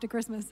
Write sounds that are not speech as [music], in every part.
after Christmas.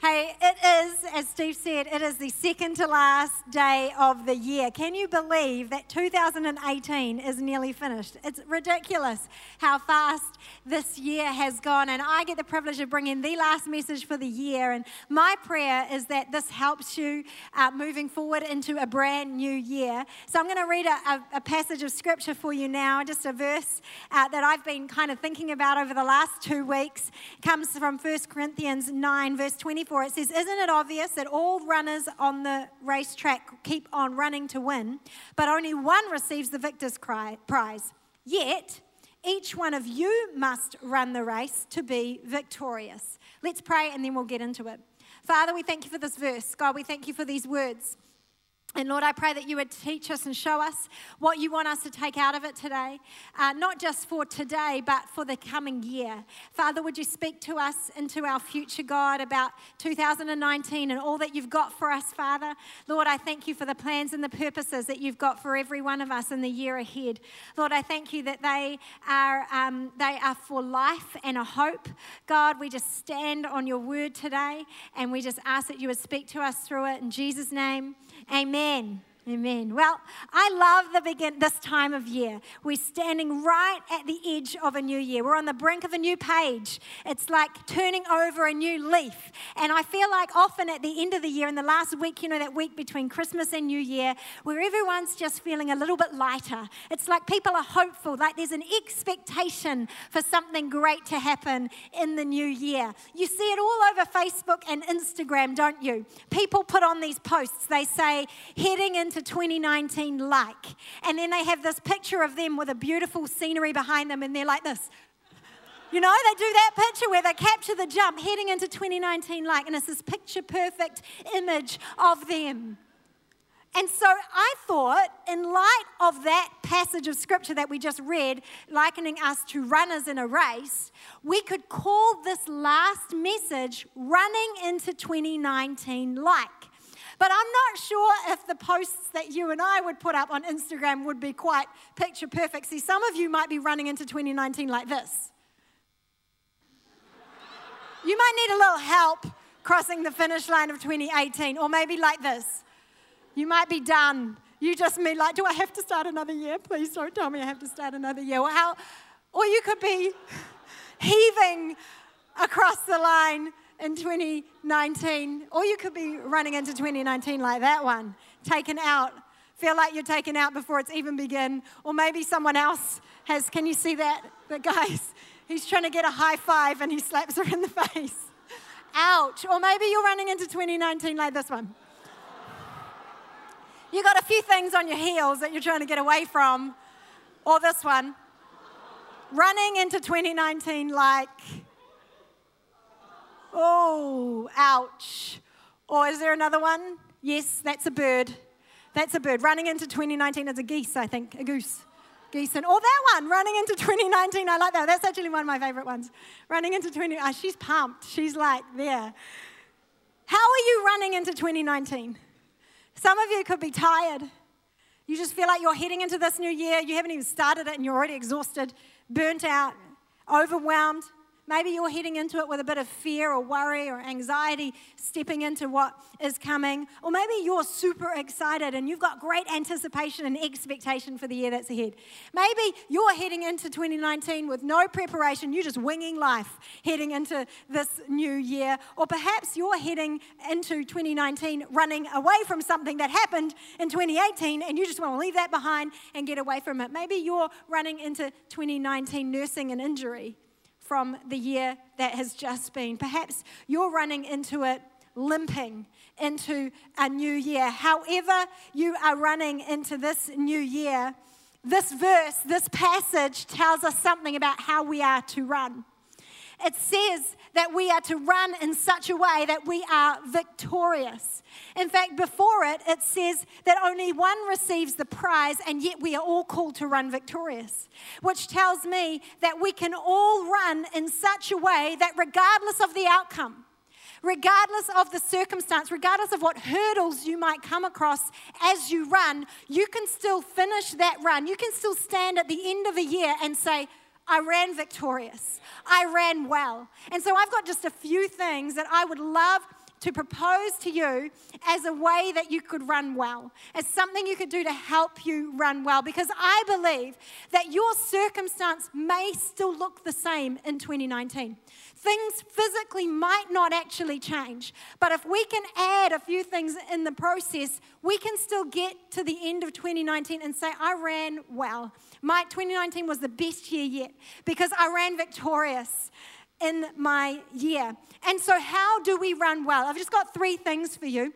Hey, it is, as Steve said, it is the second to last day of the year. Can you believe that 2018 is nearly finished? It's ridiculous how fast this year has gone. And I get the privilege of bringing the last message for the year. And my prayer is that this helps you uh, moving forward into a brand new year. So I'm going to read a, a, a, passage of scripture for you now, just a verse uh, that I've been kind of thinking about over the last two weeks. It comes from 1 Corinthians 9, verse 24 it says, Isn't it obvious that all runners on the racetrack keep on running to win, but only one receives the victor's prize? Yet, each one of you must run the race to be victorious. Let's pray and then we'll get into it. Father, we thank you for this verse. God, we thank you for these words. And Lord, I pray that you would teach us and show us what you want us to take out of it today, uh, not just for today, but for the coming year. Father, would you speak to us into our future, God, about 2019 and all that you've got for us, Father? Lord, I thank you for the plans and the purposes that you've got for every one of us in the year ahead. Lord, I thank you that they are, um, they are for life and a hope. God, we just stand on your word today and we just ask that you would speak to us through it in Jesus' name. Amen. Amen. Well, I love the begin this time of year. We're standing right at the edge of a new year. We're on the brink of a new page. It's like turning over a new leaf. And I feel like often at the end of the year, in the last week, you know, that week between Christmas and New Year, where everyone's just feeling a little bit lighter. It's like people are hopeful, like there's an expectation for something great to happen in the new year. You see it all over Facebook and Instagram, don't you? People put on these posts. They say, heading into into 2019 like. And then they have this picture of them with a beautiful scenery behind them, and they're like this. You know, they do that picture where they capture the jump heading into 2019 like, and it's this picture perfect image of them. And so I thought, in light of that passage of scripture that we just read, likening us to runners in a race, we could call this last message running into 2019 like. But I'm not sure if the posts that you and I would put up on Instagram would be quite picture perfect. See, some of you might be running into 2019 like this. You might need a little help crossing the finish line of 2018, or maybe like this. You might be done. You just mean like, do I have to start another year? Please don't tell me I have to start another year. Or, how, or you could be [laughs] heaving across the line in 2019, or you could be running into 2019 like that one, taken out. Feel like you're taken out before it's even begun, or maybe someone else has. Can you see that? The guys, [laughs] he's trying to get a high five and he slaps her in the [laughs] face. Ouch. Or maybe you're running into 2019 like this one. You got a few things on your heels that you're trying to get away from, or this one. Running into 2019 like Oh, ouch. Or is there another one? Yes, that's a bird. That's a bird. Running into 2019 is a geese, I think, a goose. Geese. And, oh, that one, running into 2019. I like that. That's actually one of my favorite ones. Running into 20. Oh, she's pumped. She's like there. How are you running into 2019? Some of you could be tired. You just feel like you're heading into this new year. You haven't even started it and you're already exhausted, burnt out, overwhelmed. Maybe you're heading into it with a bit of fear or worry or anxiety, stepping into what is coming. Or maybe you're super excited and you've got great anticipation and expectation for the year that's ahead. Maybe you're heading into 2019 with no preparation, you're just winging life heading into this new year. Or perhaps you're heading into 2019 running away from something that happened in 2018 and you just want to leave that behind and get away from it. Maybe you're running into 2019 nursing an injury from the year that has just been. Perhaps you're running into it limping into a new year. However, you are running into this new year, this verse, this passage tells us something about how we are to run. It says that we are to run in such a way that we are victorious. In fact, before it, it says that only one receives the prize, and yet we are all called to run victorious, which tells me that we can all run in such a way that regardless of the outcome, regardless of the circumstance, regardless of what hurdles you might come across as you run, you can still finish that run. You can still stand at the end of a year and say, I ran victorious. I ran well. And so I've got just a few things that I would love to propose to you as a way that you could run well, as something you could do to help you run well. Because I believe that your circumstance may still look the same in 2019. Things physically might not actually change, but if we can add a few things in the process, we can still get to the end of 2019 and say, I ran well. My 2019 was the best year yet because I ran victorious in my year. And so, how do we run well? I've just got three things for you.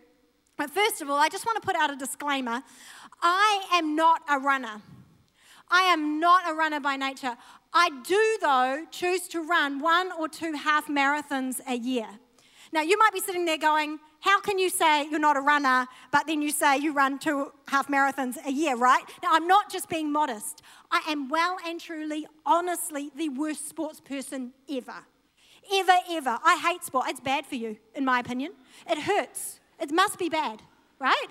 But first of all, I just want to put out a disclaimer I am not a runner. I am not a runner by nature. I do, though, choose to run one or two half marathons a year. Now, you might be sitting there going, How can you say you're not a runner, but then you say you run two half marathons a year, right? Now, I'm not just being modest. I am well and truly, honestly, the worst sports person ever. Ever, ever. I hate sport. It's bad for you, in my opinion. It hurts. It must be bad, right?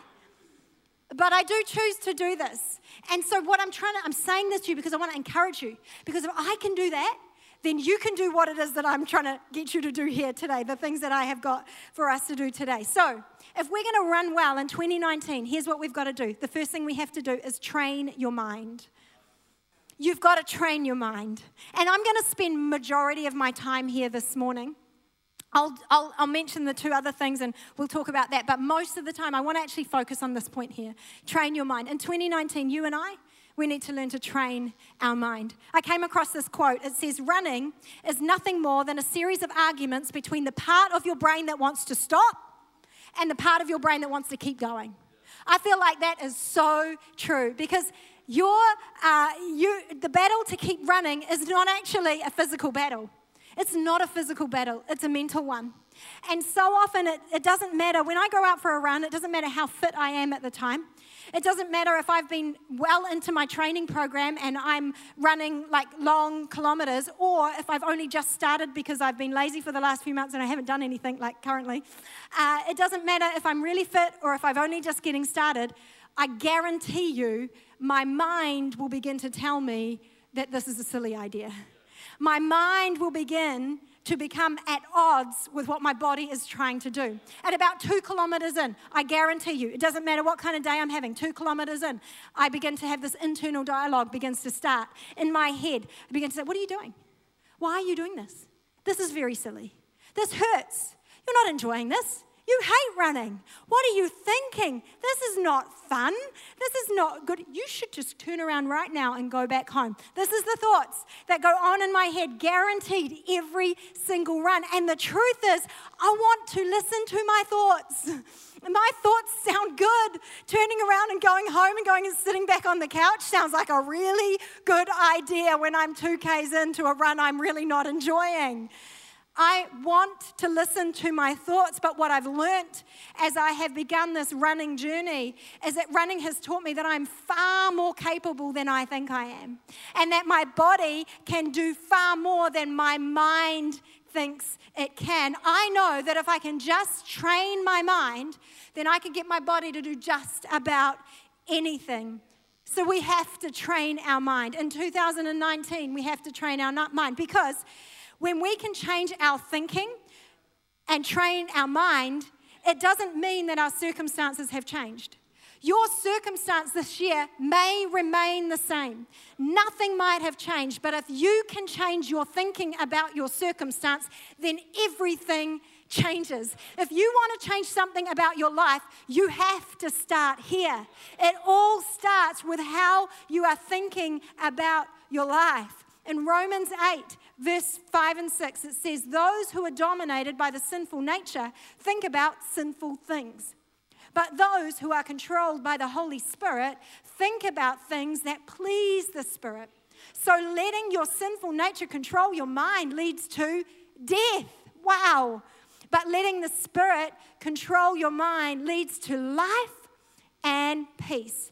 But I do choose to do this. And so, what I'm trying to, I'm saying this to you because I want to encourage you. Because if I can do that, then you can do what it is that I'm trying to get you to do here today, the things that I have got for us to do today. So, if we're going to run well in 2019, here's what we've got to do. The first thing we have to do is train your mind. You've got to train your mind. And I'm going to spend majority of my time here this morning. I'll, I'll, I'll, mention the two other things and we'll talk about that. But most of the time, I want to actually focus on this point here train your mind. In 2019, you and I, we need to learn to train our mind. I came across this quote. It says, Running is nothing more than a series of arguments between the part of your brain that wants to stop and the part of your brain that wants to keep going. I feel like that is so true because your, uh, you, the battle to keep running is not actually a physical battle. It's not a physical battle, it's a mental one. And so often it, it doesn't matter. When I go out for a run, it doesn't matter how fit I am at the time. It doesn't matter if I've been well into my training program and I'm running like long kilometers, or if I've only just started because I've been lazy for the last few months and I haven't done anything like currently. Uh, it doesn't matter if I'm really fit or if I've only just getting started. I guarantee you, my mind will begin to tell me that this is a silly idea. My mind will begin to become at odds with what my body is trying to do. At about two kilometers in, I guarantee you, it doesn't matter what kind of day I'm having, two kilometers in, I begin to have this internal dialogue begins to start in my head. I begin to say, What are you doing? Why are you doing this? This is very silly. This hurts. You're not enjoying this. You hate running. What are you thinking? This is not fun. This is not good. You should just turn around right now and go back home. This is the thoughts that go on in my head, guaranteed every single run. And the truth is, I want to listen to my thoughts. [laughs] My thoughts sound good. Turning around and going home and going and sitting back on the couch sounds like a really good idea when I'm 2Ks into a run I'm really not enjoying. I want to listen to my thoughts, but what I've learnt as I have begun this running journey is that running has taught me that I'm far more capable than I think I am, and that my body can do far more than my mind thinks it can. I know that if I can just train my mind, then I can get my body to do just about anything. So we have to train our mind. In 2019, we have to train our mind because when we can change our thinking and train our mind, it doesn't mean that our circumstances have changed. Your circumstance this year may remain the same. Nothing might have changed, but if you can change your thinking about your circumstance, then everything changes. If you want to change something about your life, you have to start here. It all starts with how you are thinking about your life. In Romans 8, verse 5 and 6, it says, Those who are dominated by the sinful nature think about sinful things. But those who are controlled by the Holy Spirit think about things that please the Spirit. So letting your sinful nature control your mind leads to death. Wow. But letting the Spirit control your mind leads to life and peace.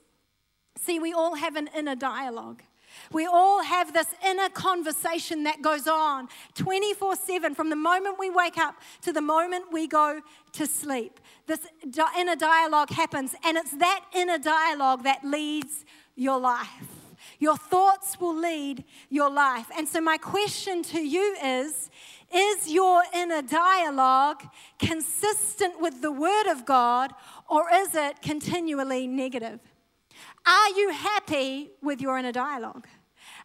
See, we all have an inner dialogue. We all have this inner conversation that goes on 24 7 from the moment we wake up to the moment we go to sleep. This inner dialogue happens, and it's that inner dialogue that leads your life. Your thoughts will lead your life. And so, my question to you is Is your inner dialogue consistent with the Word of God, or is it continually negative? Are you happy with your inner dialogue?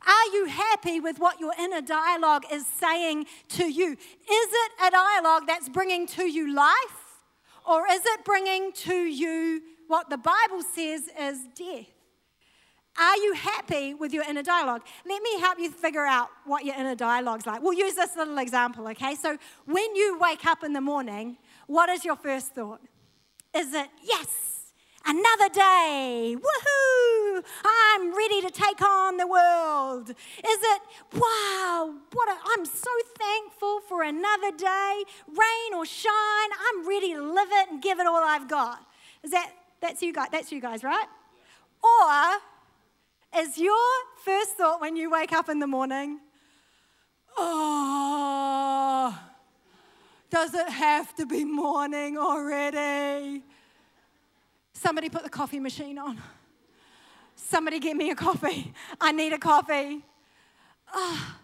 Are you happy with what your inner dialogue is saying to you? Is it a dialogue that's bringing to you life, or is it bringing to you what the Bible says is death? Are you happy with your inner dialogue? Let me help you figure out what your inner dialogue's like. We'll use this little example, okay? So, when you wake up in the morning, what is your first thought? Is it, yes, another day, woohoo, I'm ready to take on the world? Is it, wow, what a, I'm so thankful for another day, rain or shine, I'm ready to live it and give it all I've got? Is that, that's you guys, that's you guys, right? Or is your first thought when you wake up in the morning, oh, does it have to be morning already? Somebody put the coffee machine on. Somebody get me a coffee. I need a coffee. Oh,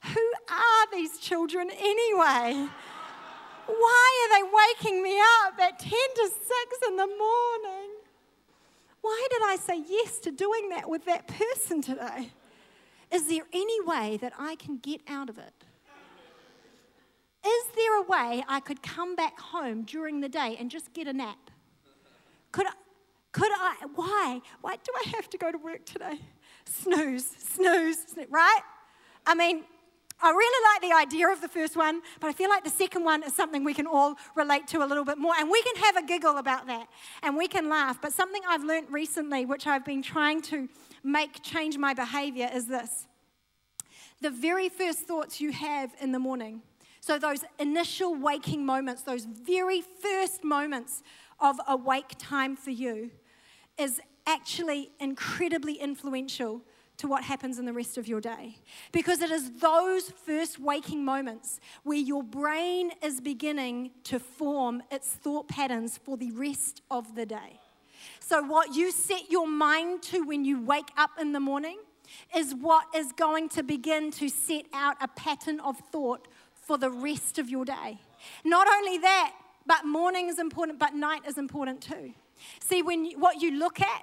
who are these children anyway? Why are they waking me up at 10 to 6 in the morning? Why did I say yes to doing that with that person today? Is there any way that I can get out of it? Is there a way I could come back home during the day and just get a nap? Could could I, why? Why do I have to go to work today? Snooze, snooze, snooze, right? I mean, I really like the idea of the first one, but I feel like the second one is something we can all relate to a little bit more. And we can have a giggle about that and we can laugh. But something I've learned recently, which I've been trying to make change my behavior, is this the very first thoughts you have in the morning. So, those initial waking moments, those very first moments of awake time for you, is actually incredibly influential to what happens in the rest of your day. Because it is those first waking moments where your brain is beginning to form its thought patterns for the rest of the day. So, what you set your mind to when you wake up in the morning is what is going to begin to set out a pattern of thought for the rest of your day. Not only that, but morning is important, but night is important too. See, when you, what you look at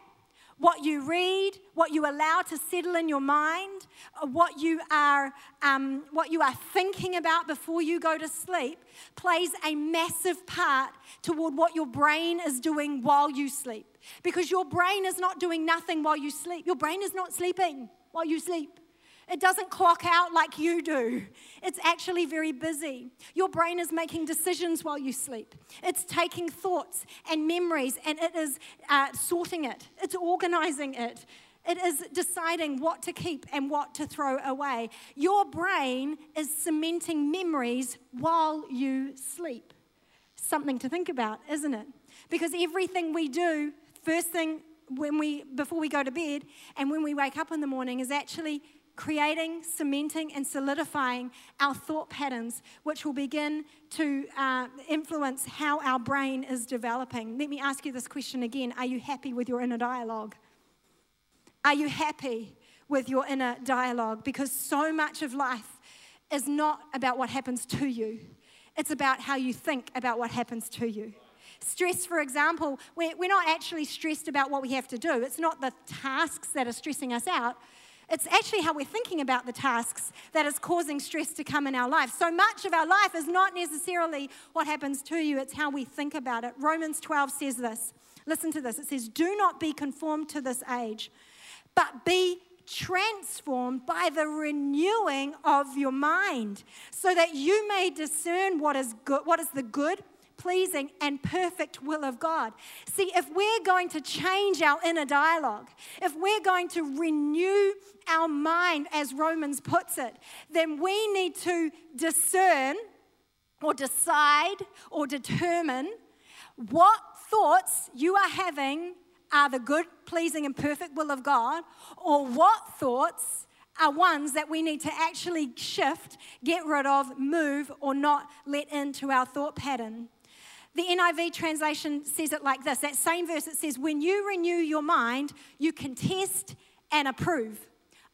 what you read, what you allow to settle in your mind, uh, what you are, um, what you are thinking about before you go to sleep, plays a massive part toward what your brain is doing while you sleep. Because your brain is not doing nothing while you sleep. Your brain is not sleeping while you sleep. It doesn't clock out like you do. It's actually very busy. Your brain is making decisions while you sleep. It's taking thoughts and memories and it is uh, sorting it, it's organizing it. It is deciding what to keep and what to throw away. Your brain is cementing memories while you sleep. Something to think about, isn't it? Because everything we do, first thing when we before we go to bed and when we wake up in the morning is actually creating, cementing, and solidifying our thought patterns, which will begin to uh, influence how our brain is developing. Let me ask you this question again Are you happy with your inner dialogue? Are you happy with your inner dialogue? Because so much of life is not about what happens to you, it's about how you think about what happens to you. Stress, for example, we're, we're not actually stressed about what we have to do. It's not the tasks that are stressing us out. It's actually how we're thinking about the tasks that is causing stress to come in our life. So much of our life is not necessarily what happens to you, it's how we think about it. Romans 12 says this. Listen to this. It says, Do not be conformed to this age, but be transformed by the renewing of your mind, so that you may discern what is good, what is the good, pleasing, and perfect will of God. See, if we're going to change our inner dialogue, if we're going to renew our mind, as Romans puts it, then we need to discern or decide or determine what thoughts you are having are the good, pleasing, and perfect will of God, or what thoughts are ones that we need to actually shift, get rid of, move, or not let into our thought pattern. The NIV translation says it like this that same verse, it says, When you renew your mind, you can test and approve.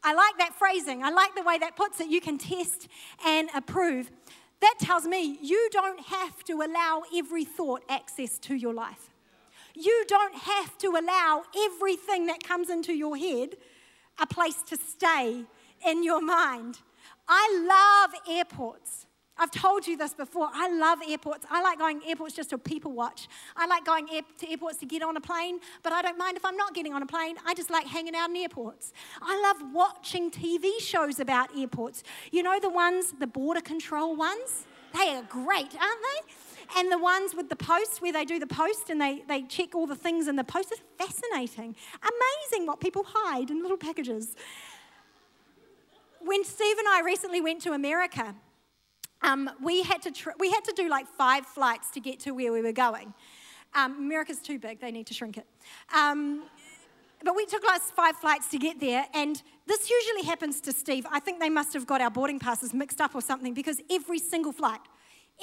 I like that phrasing. I like the way that puts it. You can test and approve. That tells me you don't have to allow every thought access to your life. You don't have to allow everything that comes into your head a place to stay in your mind. I love airports. I've told you this before. I love airports. I like going airports just to people watch. I like going air- to airports to get on a plane, but I don't mind if I'm not getting on a plane. I just like hanging out in airports. I love watching TV shows about airports. You know the ones, the border control ones? They are great, aren't they? And the ones with the post where they do the post and they, they check all the things in the post It's fascinating. Amazing what people hide in little packages. When Steve and I recently went to America, um, we, had to tr- we had to do like five flights to get to where we were going. Um, America's too big, they need to shrink it. Um, but we took like five flights to get there, and this usually happens to Steve. I think they must have got our boarding passes mixed up or something because every single flight,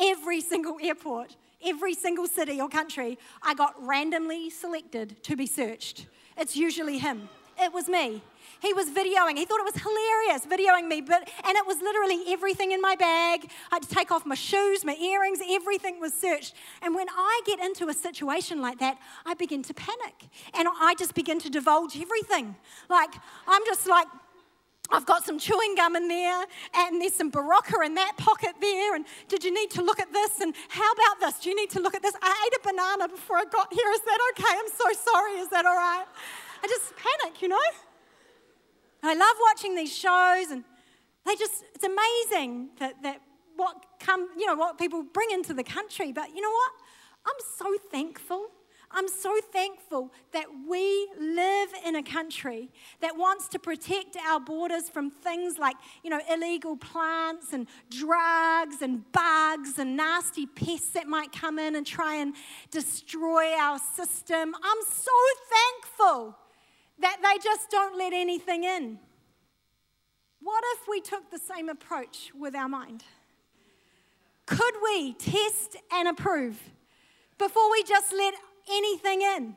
every single airport, every single city or country, I got randomly selected to be searched. It's usually him. It was me. He was videoing. He thought it was hilarious videoing me, but and it was literally everything in my bag. I had to take off my shoes, my earrings, everything was searched. And when I get into a situation like that, I begin to panic. And I just begin to divulge everything. Like I'm just like I've got some chewing gum in there, and there's some Berocca in that pocket there. And did you need to look at this? And how about this? Do you need to look at this? I ate a banana before I got here. Is that okay? I'm so sorry. Is that all right? I just panic, you know? I love watching these shows, and they just, it's amazing that, that what come, you know, what people bring into the country. But you know what? I'm so thankful. I'm so thankful that we live in a country that wants to protect our borders from things like, you know, illegal plants and drugs and bugs and nasty pests that might come in and try and destroy our system. I'm so thankful that they just don't let anything in. What if we took the same approach with our mind? Could we test and approve before we just let anything in?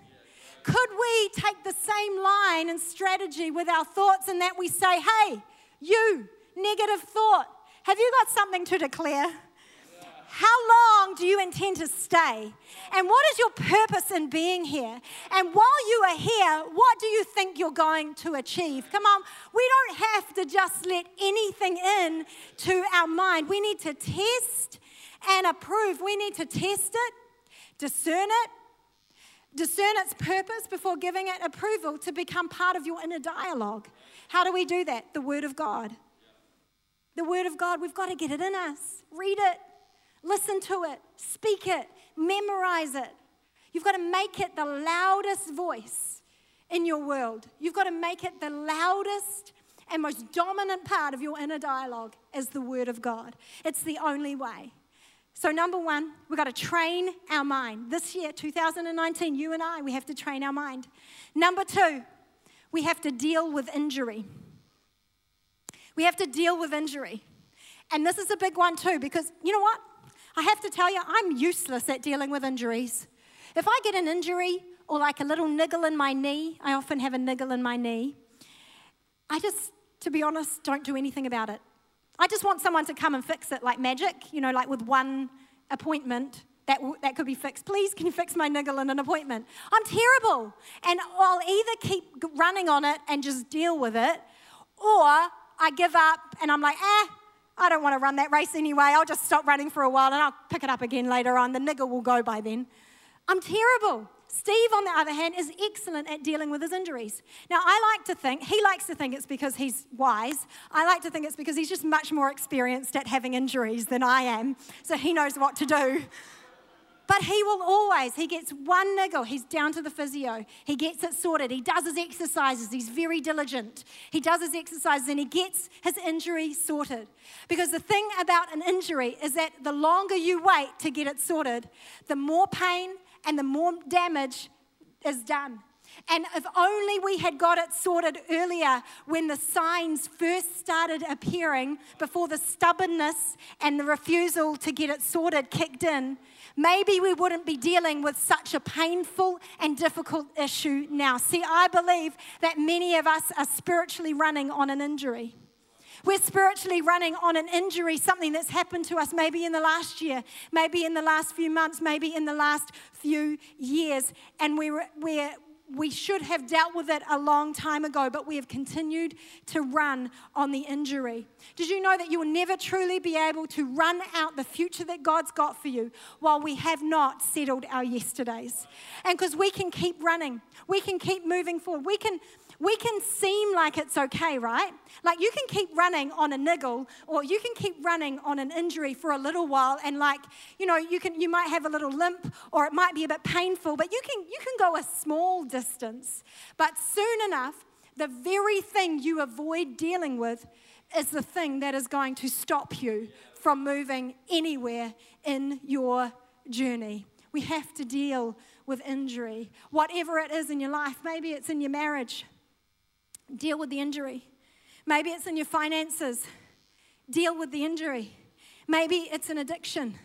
Could we take the same line and strategy with our thoughts and that we say, hey, you, negative thought, have you got something to declare? How long do you intend to stay? And what is your purpose in being here? And while you are here, what do you think you're going to achieve? Come on, we don't have to just let anything in to our mind. We need to test and approve. We need to test it, discern it, discern its purpose before giving it approval to become part of your inner dialogue. How do we do that? The Word of God. The Word of God, we've got to get it in us. Read it, Listen to it, speak it, memorize it. You've got to make it the loudest voice in your world. You've got to make it the loudest and most dominant part of your inner dialogue is the Word of God. It's the only way. So, number one, we've got to train our mind. This year, 2019, you and I, we have to train our mind. Number two, we have to deal with injury. We have to deal with injury. And this is a big one too, because you know what? I have to tell you, I'm useless at dealing with injuries. If I get an injury or like a little niggle in my knee, I often have a niggle in my knee, I just, to be honest, don't do anything about it. I just want someone to come and fix it like magic, you know, like with one appointment. That, that could be fixed. Please, can you fix my niggle in an appointment? I'm terrible. And I'll either keep running on it and just deal with it, or I give up and I'm like, eh, I don't want to run that race anyway. I'll just stop running for a while and I'll pick it up again later on. The niggle will go by then. I'm terrible. Steve, on the other hand, is excellent at dealing with his injuries. Now, I like to think, he likes to think it's because he's wise. I like to think it's because he's just much more experienced at having injuries than I am, so he knows what to do. But he will always, he gets one niggle, he's down to the physio. He gets it sorted. He does his exercises. He's very diligent. He does his exercises and he gets his injury sorted. Because the thing about an injury is that the longer you wait to get it sorted, the more pain and the more damage is done. And if only we had got it sorted earlier when the signs first started appearing, before the stubbornness and the refusal to get it sorted kicked in, maybe we wouldn't be dealing with such a painful and difficult issue now. See, I believe that many of us are spiritually running on an injury. We're spiritually running on an injury, something that's happened to us maybe in the last year, maybe in the last few months, maybe in the last few years. And we're, we're, we should have dealt with it a long time ago, but we have continued to run on the injury. Did you know that you will never truly be able to run out the future that God's got for you while we have not settled our yesterdays? And because we can keep running, we can keep moving forward, we can we can seem like it's okay, right? Like you can keep running on a niggle or you can keep running on an injury for a little while and like, you know, you can you might have a little limp or it might be a bit painful, but you can you can go a small distance. But soon enough, the very thing you avoid dealing with is the thing that is going to stop you from moving anywhere in your journey. We have to deal with injury, whatever it is in your life. Maybe it's in your marriage. Deal with the injury. Maybe it's in your finances. Deal with the injury. Maybe it's an addiction.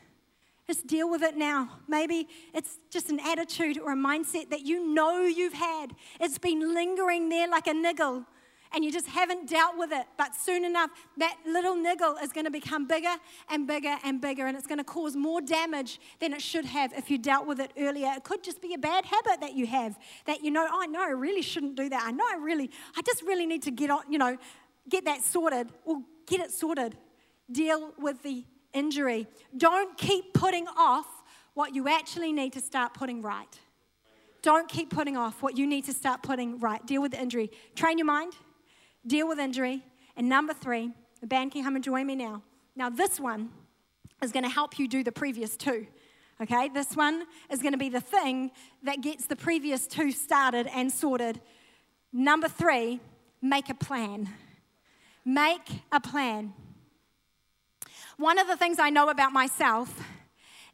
Just deal with it now. Maybe it's just an attitude or a mindset that you know you've had. It's been lingering there like a niggle and you just haven't dealt with it. But soon enough, that little niggle is going to become bigger and bigger and bigger, and it's going to cause more damage than it should have if you dealt with it earlier. It could just be a bad habit that you have that you know, oh, know I really shouldn't do that. I know I really, I just really need to get on, you know, get that sorted. Well, get it sorted. Deal with the injury. Don't keep putting off what you actually need to start putting right. Don't keep putting off what you need to start putting right. Deal with the injury. Train your mind deal with injury. And number three, the band can come and join me now. Now, this one is going to help you do the previous two. Okay, this one is going to be the thing that gets the previous two started and sorted. Number three, make a plan. Make a plan. One of the things I know about myself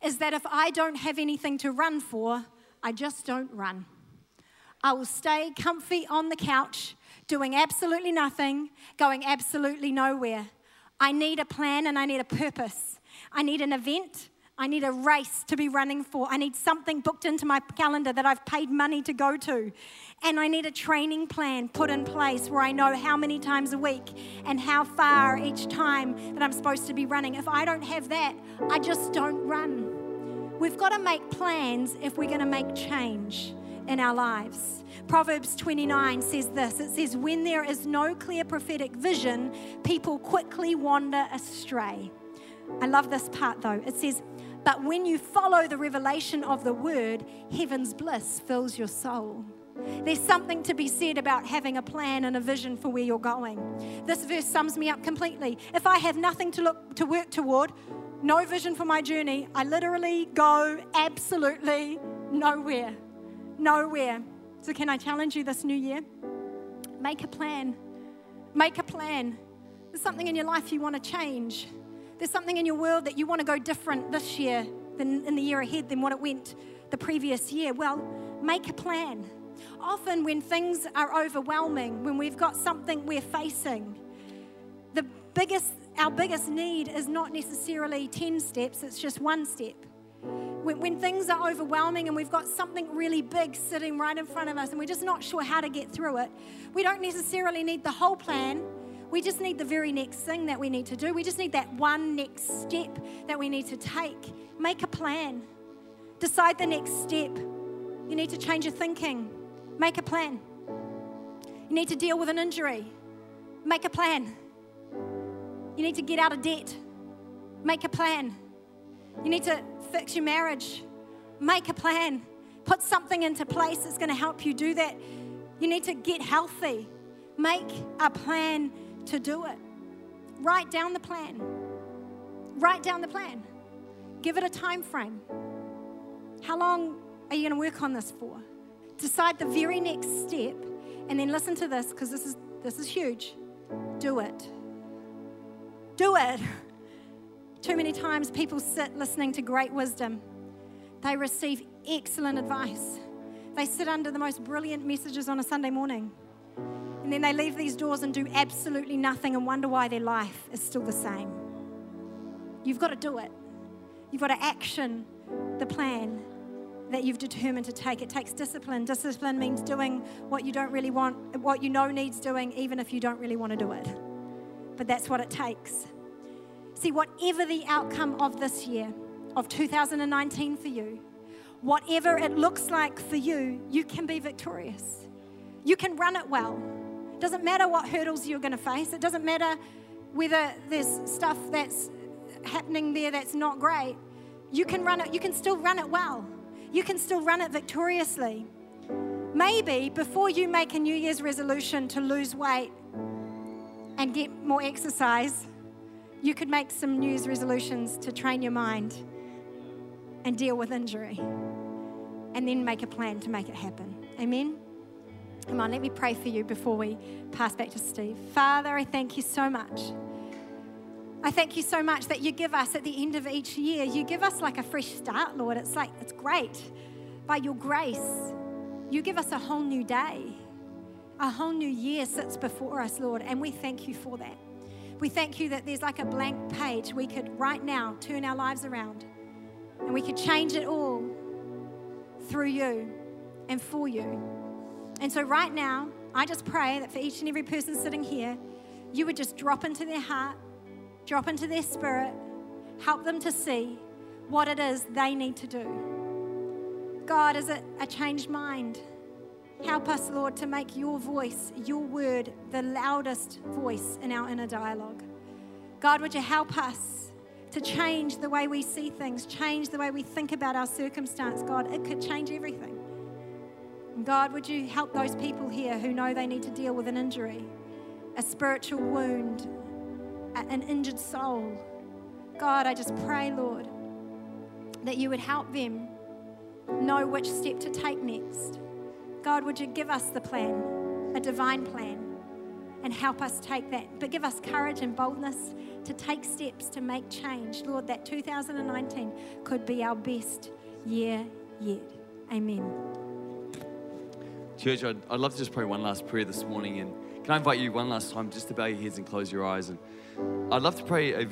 is that if I don't have anything to run for, I just don't run. I will stay comfy on the couch doing absolutely nothing, going absolutely nowhere. I need a plan and I need a purpose. I need an event. I need a race to be running for. I need something booked into my calendar that I've paid money to go to. And I need a training plan put in place where I know how many times a week and how far each time that I'm supposed to be running. If I don't have that, I just don't run. We've got to make plans if we're going to make change in our lives. Proverbs 29 says this it says, When there is no clear prophetic vision, people quickly wander astray. I love this part though. It says, But when you follow the revelation of the word, heaven's bliss fills your soul. There's something to be said about having a plan and a vision for where you're going. This verse sums me up completely. If I have nothing to look to work toward, no vision for my journey, I literally go absolutely nowhere nowhere. So, can I challenge you this new year? Make a plan. Make a plan. There's something in your life you want to change. There's something in your world that you want to go different this year than in the year ahead than what it went the previous year. Well, make a plan. Often, when things are overwhelming, when we've got something we're facing, the biggest, our biggest need is not necessarily 10 steps, it's just one step. When, when things are overwhelming and we've got something really big sitting right in front of us and we're just not sure how to get through it, we don't necessarily need the whole plan. We just need the very next thing that we need to do. We just need that one next step that we need to take. Make a plan. Decide the next step. You need to change your thinking. Make a plan. You need to deal with an injury. Make a plan. You need to get out of debt. Make a plan. You need to fix your marriage. Make a plan. Put something into place that's going to help you do that. You need to get healthy. Make a plan to do it. Write down the plan. Write down the plan. Give it a time frame. How long are you going to work on this for? Decide the very next step and then listen to this because this is this is huge. Do it. Do it. [laughs] Too many times people sit listening to great wisdom. They receive excellent advice. They sit under the most brilliant messages on a Sunday morning. And then they leave these doors and do absolutely nothing and wonder why their life is still the same. You've got to do it. You've got to action the plan that you've determined to take. It takes discipline. Discipline means doing what you don't really want, what you know needs doing, even if you don't really want to do it. But that's what it takes. See, whatever the outcome of this year, of 2019 for you, whatever it looks like for you, you can be victorious. You can run it well. It doesn't matter what hurdles you're going to face. It doesn't matter whether there's stuff that's happening there that's not great. You can run it, you can still run it well. You can still run it victoriously. Maybe before you make a New Year's resolution to lose weight and get more exercise, you could make some New resolutions to train your mind and deal with injury and then make a plan to make it happen. Amen? Come on, let me pray for you before we pass back to Steve. Father, I thank you so much. I thank you so much that you give us at the end of each year, you give us like a fresh start, Lord. It's like, it's great. By your grace, you give us a whole new day. A whole new year sits before us, Lord, and we thank you for that. We thank you that there's like a blank page we could right now turn our lives around and we could change it all through you and for you. And so, right now, I just pray that for each and every person sitting here, you would just drop into their heart, drop into their spirit, help them to see what it is they need to do. God, is it a changed mind? Help us, Lord, to make your voice, your word, the loudest voice in our inner dialogue. God, would you help us to change the way we see things, change the way we think about our circumstance, God? It could change everything. God, would you help those people here who know they need to deal with an injury, a spiritual wound, an injured soul? God, I just pray, Lord, that you would help them know which step to take next. God, would you give us the plan, a divine plan, and help us take that? But give us courage and boldness to take steps to make change. Lord, that 2019 could be our best year yet. Amen. Church, I'd, I'd love to just pray one last prayer this morning. And can I invite you one last time just to bow your heads and close your eyes? And I'd love to pray a